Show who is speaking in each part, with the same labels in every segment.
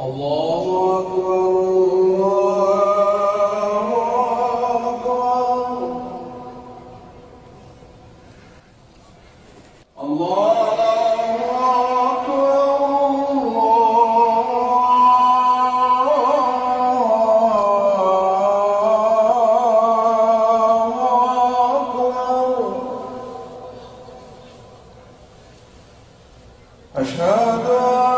Speaker 1: الله أكبر. الله أكبر. أشهد أن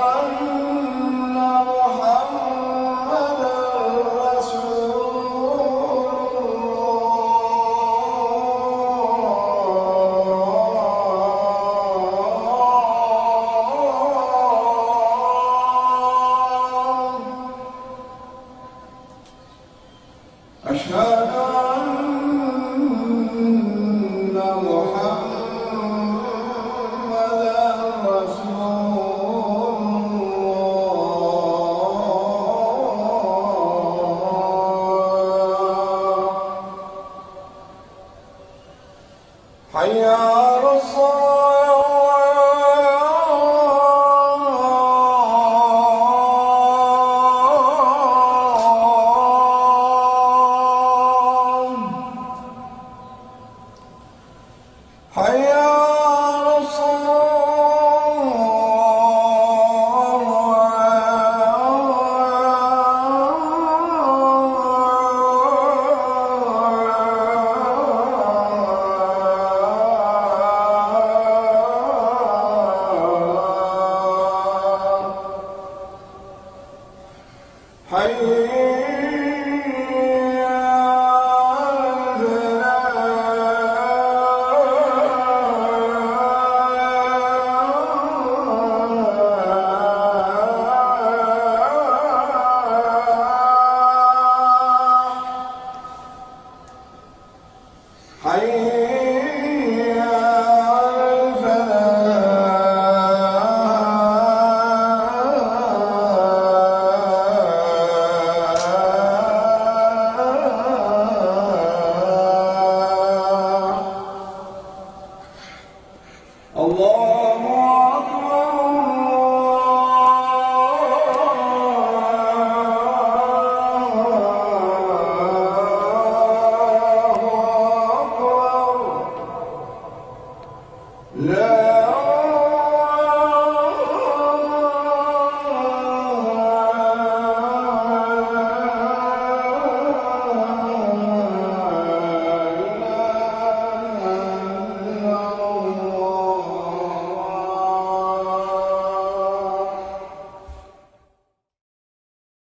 Speaker 1: أشهد أن محمدا رسول الله. حي على الصلاة. حي حي